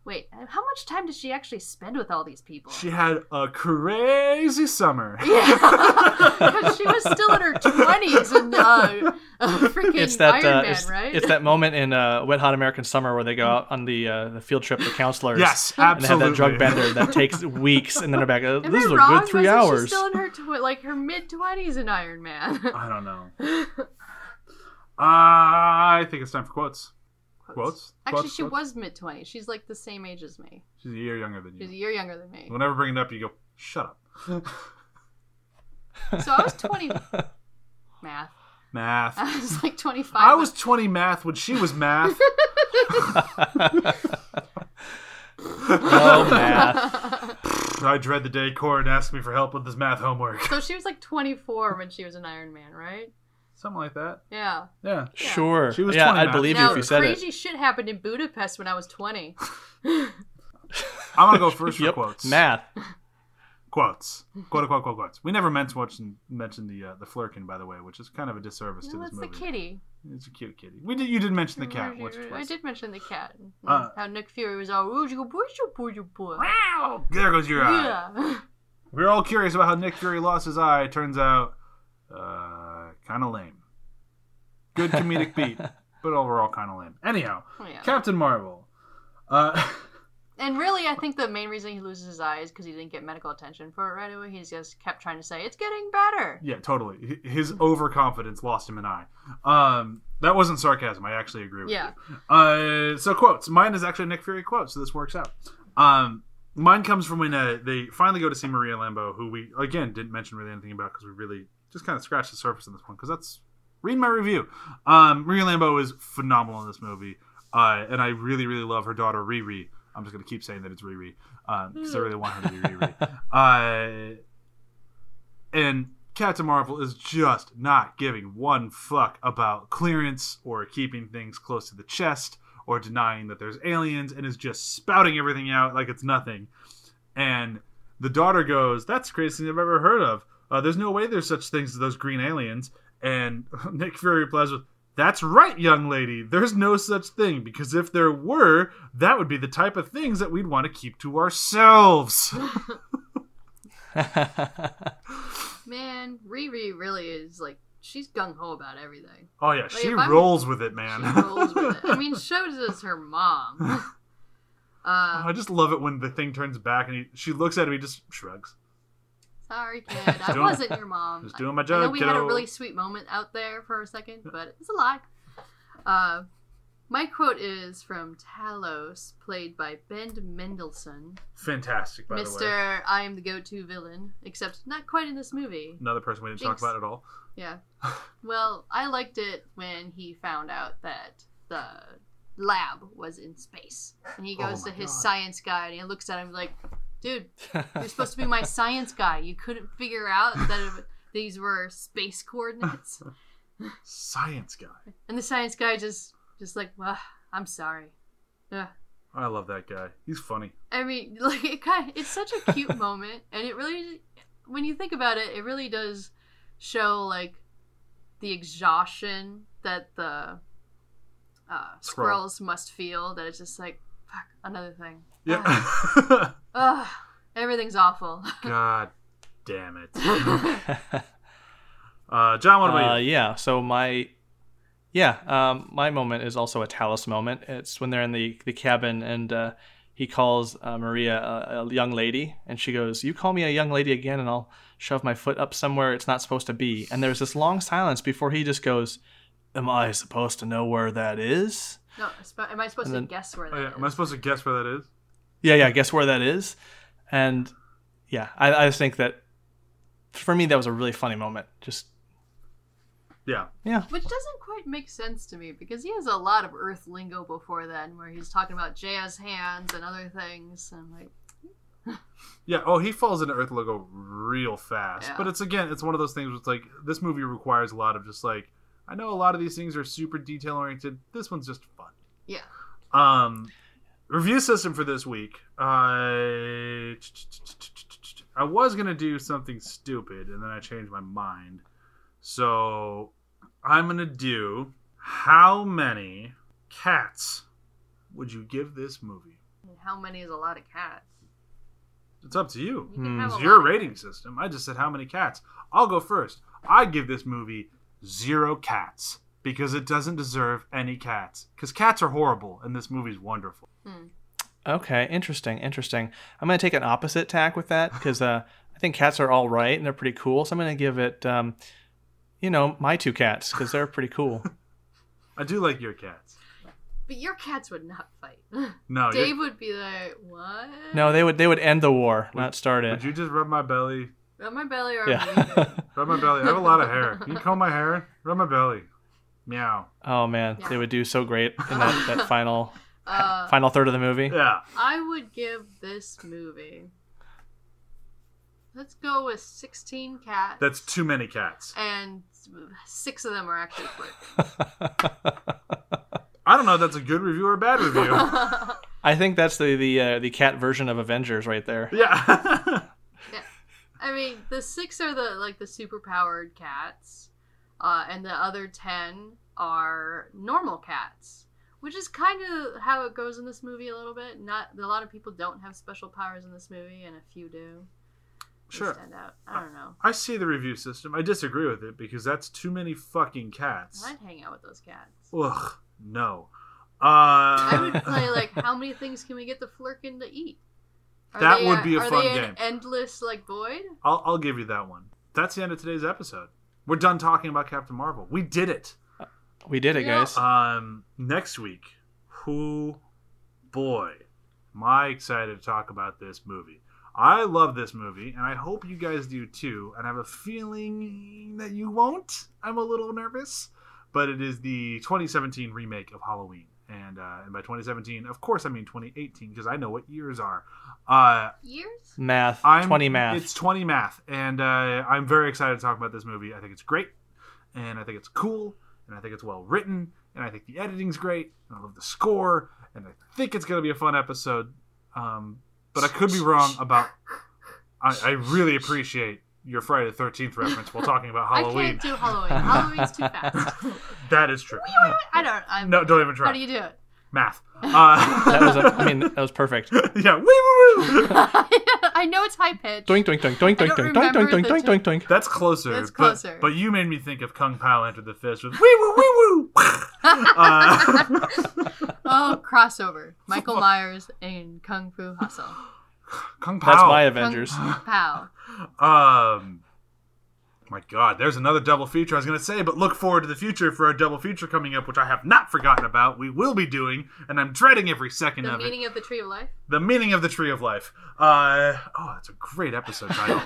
wait, how much time did she actually spend with all these people? she had a crazy summer. <laughs> Yeah, <laughs> because she was still in her twenties and uh, <laughs> uh, freaking It's that Iron uh, Man, it's, right? it's that moment in uh, Wet Hot American Summer where they go out on the uh, the field trip, the counselors, yes, absolutely. and they have that drug bender that takes weeks, and then they're back. Uh, Am this I is a wrong? good three Wasn't She hours. still in her tw- like her mid twenties in Iron Man. I don't know. I think it's time for quotes. Quotes? Actually, Quotes? she Quotes? was mid twenties. She's like the same age as me. She's a year younger than you. She's a year younger than me. Whenever bring it up, you go, shut up. So I was twenty. <laughs> Math. Math. I was like 25. I was 20 math when she was math. <laughs> oh, math. I dread the day Corin asks me for help with this math homework. so she was like 24 when she was an Iron Man, right? Something like that. Yeah. Yeah. Sure. She was yeah, 20 I'd math. believe you if you said it. crazy shit happened in Budapest when I was 20. <laughs> <laughs> I'm gonna go first for Yep. quotes. Math. Quotes. Quote unquote quote quotes. We never meant to mention, mention the uh, the Flerken, by the way, which is kind of a disservice to No, this that's the movie. kitty. It's a cute kitty. We did. You did mention the cat once or I did mention the cat. Uh, How Nick Fury was all, "Ooh, you go, boy, you boy, you boy." Wow! There goes your eye. Yeah. <laughs> We are all curious about how Nick Fury lost his eye. Turns out, uh, kind of lame. Good comedic <laughs> beat, but overall kind of lame. Anyhow, Oh, yeah. Captain Marvel. Uh, <laughs> And really, I think the main reason he loses his eye is because he didn't get medical attention for it right away. He just kept trying to say, it's getting better. yeah, totally. His overconfidence lost him an eye. Um, that wasn't sarcasm. I actually agree with Yeah. you. Uh, so quotes. Mine is actually a Nick Fury quote, so this works out. Um, mine comes from when uh, they finally go to see Maria Rambeau, who we again didn't mention really anything about because we really just kind of scratched the surface in this one because that's read my review. Um, Maria Rambeau is phenomenal in this movie, uh, and I really really love her daughter Riri. I'm just gonna keep saying that it's Riri because I really want her to be Riri. Uh, and Captain Marvel is just not giving one fuck about clearance or keeping things close to the chest or denying that there's aliens and is just spouting everything out like it's nothing. And the daughter goes, That's the craziest thing I've ever heard of. Uh, there's no way there's such things as those green aliens. And <laughs> Nick Fury replies with, That's right, young lady. There's no such thing because if there were, that would be the type of things that we'd want to keep to ourselves. <laughs> <laughs> Man, Riri really is like, she's gung ho about everything. Oh yeah, she if I'm- rolls with it, man. She rolls with it. I mean, shows us her mom. Uh, I just love it when the thing turns back and he, she looks at him. He just shrugs. Sorry, kid. I wasn't your mom. Just doing my job. I know we had a really sweet moment out there for a second, but it's a lie. Uh, my quote is from Talos, played by Ben Mendelsohn. Fantastic, by the way. Mr. I am the go-to villain, except not quite in this movie. Another person we didn't Jinx. talk about at all. Yeah. <laughs> Well, I liked it when he found out that the lab was in space. And he Oh goes my to his God. science guy and he looks at him like, dude, <laughs> you're supposed to be my science guy. You couldn't figure out that it- these were space coordinates. <laughs> Science guy. And the science guy just, just like, well, I'm sorry. Ugh. I love that guy. He's funny. I mean, <laughs> like it kind it's such a cute moment, and it really, when you think about it, it really does show like the exhaustion that the uh, Skrull. squirrels must feel. That it's just like fuck another thing. Yeah. <laughs> Ugh, everything's awful. <laughs> God damn it. <laughs> Uh, John, what about Uh, you? yeah. So my, yeah, um, my moment is also a Talos moment. It's when they're in the the cabin and uh, he calls uh, Maria a, a young lady, and she goes, "You call me a young lady again, and I'll shove my foot up somewhere it's not supposed to be." And there's this long silence before he just goes, "Am I supposed to know where that is?" no, sp- am I supposed And to guess where that Oh, yeah. is? Am I supposed to guess where that is? Yeah, yeah. Guess where that is? And yeah, I, I just think that for me that was a really funny moment. Just Yeah. yeah. Which doesn't quite make sense to me because he has a lot of Earth lingo before then, where he's talking about Jazz hands and other things, and like, <laughs> Yeah. Oh, he falls into Earth logo real fast. Yeah. But it's again, it's one of those things. Where it's like this movie requires a lot of just like I know a lot of these things are super detail oriented. This one's just fun. yeah, Um, review system for this week. Uh, I was gonna do something stupid, and then I changed my mind. So I'm gonna do how many cats would you give this movie? how many is a lot of cats? It's up to you. You a It's your rating system. I just said how many cats. I'll go first. I give this movie zero cats because it doesn't deserve any cats. Because cats are horrible, and this movie's wonderful. Hmm. Okay, interesting, interesting. I'm gonna take an opposite tack with that because uh, I think cats are all right and they're pretty cool. So I'm gonna give it, um, you know, my two cats because they're pretty cool. <laughs> <laughs> I do like your cats. But your cats would not fight. <laughs> No, Dave you're- would be like, "What?" no, they would they would end the war, not start it. would you just rub my belly? Rub my belly or Yeah. Rub my belly. I have a lot of hair. You can comb my hair. Rub my belly. Meow. oh man, Yeah. they would do so great in that, that <laughs> final uh, final third of the movie. Yeah. I would give this movie. Let's go with 16 cats. That's too many cats. And six of them are actually flirting. <laughs> I don't know if that's a good review or a bad review. <laughs> I think that's the the uh, the cat version of Avengers right there. yeah. I mean, the six are the like the super powered cats, uh, and the other ten are normal cats, which is kind of how it goes in this movie a little bit. Not a lot of people don't have special powers in this movie, and a few do. They Sure. stand out. I don't know. I see the review system. I disagree with it because that's too many fucking cats. I'd hang out with those cats. Ugh. No. Uh, I would play <laughs> like how many things can we get the Flerken to eat? Are That would be a fun game. Endless like void. I'll, I'll give you that one. That's the end of today's episode. We're done talking about Captain Marvel. We did it. We did it, Yeah. guys. Um, next week, who, boy, am I excited to talk about this movie. I love this movie, and I hope you guys do too. And I have a feeling that you won't. I'm a little nervous, but it is the 2017 remake of Halloween. And, uh, and by 2017, of course, I mean 2018 because I know what years are. Uh, Years? math, I'm, twenty math. It's 20 math, and uh, I'm very excited to talk about this movie. I think it's great, and I think it's cool, and I think it's well written, and I think the editing's great, and I love the score, and I think it's going to be a fun episode. Um, but I could be wrong about. I, I really appreciate your Friday the 13th reference while talking about Halloween. <laughs> I can't do Halloween. Halloween's too fast. <laughs> That is true. I don't. I'm, No, don't even try. How do you do it? Math. <laughs> Uh, that was, a, I mean, that was perfect. yeah. Wee woo woo. I know it's high pitched. Doink doink doink doink I doink don't doink doink remember doink doink doink doink. That's closer. That's closer. But, you made me think of Kung Pow entered the fist with wee woo wee woo. uh, Oh, crossover. Michael Myers and Kung Fu Hustle. Kung Pow. That's my Avengers. Kung Pow. Um, my God, there's another double feature I was going to say, but look forward to the future for a double feature coming up, which I have not forgotten about. We will be doing, and I'm dreading every second The of it. The meaning of the Tree of Life. The meaning of the Tree of Life. Uh, oh, that's a great episode title.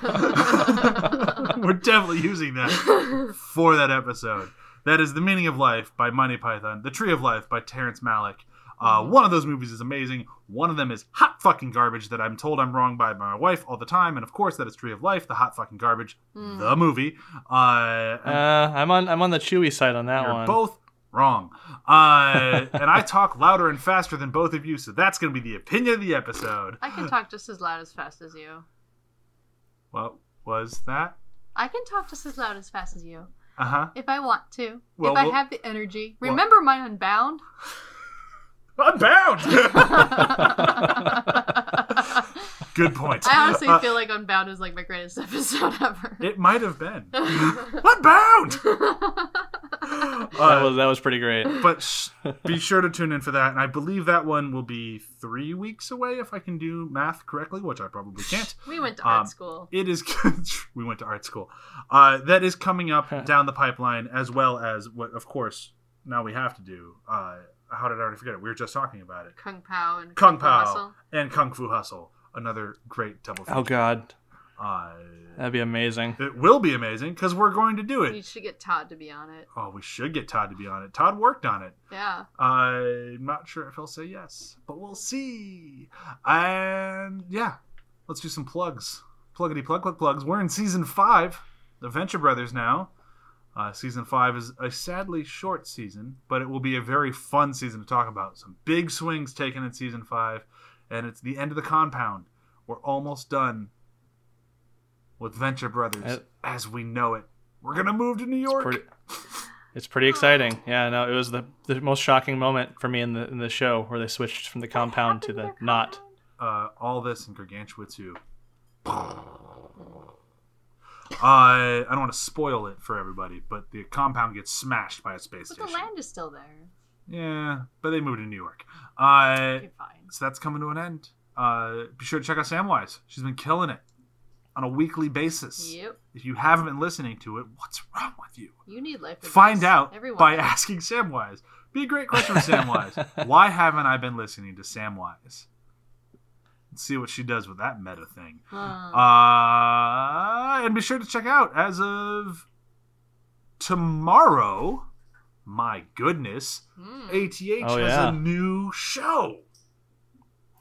<laughs> We're definitely using that for that episode. That is The Meaning of Life by Monty Python. The Tree of Life by Terrence Malick. Uh, one of those movies is amazing. One of them is hot fucking garbage that I'm told I'm wrong by my wife all the time. And of course, that is Tree of Life, the hot fucking garbage, the movie. Uh, Uh, I'm on I'm on the Chewie side on that you're one. both wrong. Uh, and I <laughs> talk louder and faster than both of you, so that's going to be the opinion of the episode. I can talk just as loud as fast as you. What was that? I can talk just as loud as fast as you. Uh huh. If I want to. Well, if I well- have the energy. Remember my Unbound? <laughs> I'm bound. <laughs> Good point. I honestly Uh, feel like Unbound is like my greatest <laughs> episode ever. it might have been. <laughs> Unbound. that Uh, was that was pretty great. but sh- be sure to tune in for that. And I believe that one will be three weeks away if I can do math correctly, which I probably can't. we went to art Um, school. It is. we went to art school. Uh, that is coming up down the pipeline, as well as what, of course, now we have to do. How did I already forget it? We were just talking about it. Kung Pow and Kung Fu Pao Hustle. and Kung Fu Hustle, another great double feature. Oh god, Uh, that'd be amazing. it will be amazing because we're going to do You it. should get Todd to be on it. Oh, we should get Todd to be on it. Todd worked on it. Yeah. I'm not sure if he'll say yes, but we'll see. And yeah, let's do some plugs. Pluggity plug plug plugs. We're in season five, the Venture Brothers now. Uh, season five is a sadly short season, but it will be a very fun season to talk about. Some big swings taken in season five, and it's the end of the compound. We're almost done with Venture Brothers Uh, as we know it. We're gonna move to New York. Pretty, it's pretty exciting. Yeah, no, it was the, the most shocking moment for me in the in the show where they switched from the compound to the Happened not. uh, all this in Gargantua 2. Uh, I don't want to spoil it for everybody, but the compound gets smashed by a space But the land is still there. Yeah, but they moved to New York. Uh, Okay, fine. so that's coming to an end. Uh, be sure to check out Samwise. She's been killing it on a weekly basis. Yep. If you haven't been listening to it, what's wrong with you? You need life advice. Find out Everyone by does. asking Samwise. Be a great question for Samwise. <laughs> Why haven't I been listening to Samwise? See what she does with that meta thing. Huh. Uh, and be sure to check out as of tomorrow. My goodness, Hmm. ATH Oh, has yeah. a new show.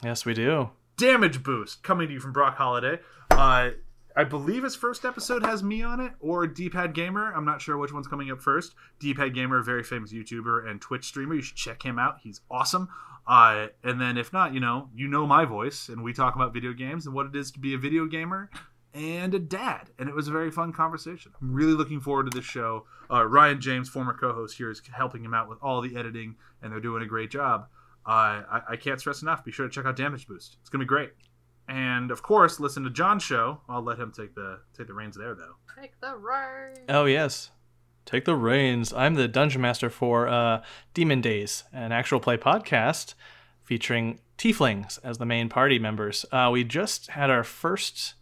Yes, we do. Damage Boost coming to you from Brock Holiday. Uh, I believe his first episode has me on it or D-Pad Gamer. I'm not sure which one's coming up first. D-Pad Gamer, a very famous YouTuber and Twitch streamer. You should check him out. He's awesome. Uh, and then if not, you know, you know my voice, and we talk about video games and what it is to be a video gamer and a dad. And it was a very fun conversation. I'm really looking forward to this show. Uh, Ryan James, former co-host here, is helping him out with all the editing, and they're doing a great job. Uh, I, I can't stress enough. Be sure to check out Damage Boost. It's gonna be great. And of course, listen to John's show. I'll let him take the take the reins there, though. Take the right. Oh yes. Take the reins. I'm the dungeon master for uh, Demon Days, an actual play podcast featuring tieflings as the main party members. Uh, we just had our first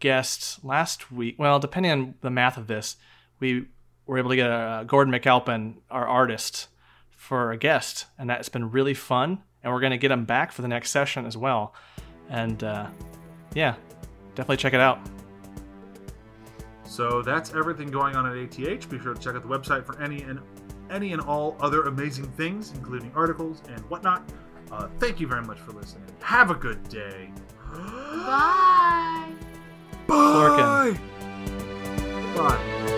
guest last week. Well, depending on the math of this, we were able to get uh, Gordon McAlpin, our artist, for a guest, and that's been really fun. And we're going to get him back for the next session as well. And uh, yeah, definitely check it out. So that's everything going on at ATH. Be sure to check out the website for any and any and all other amazing things, including articles and whatnot. Uh, thank you very much for listening. Have a good day. Bye. Bye. Flerken. Bye.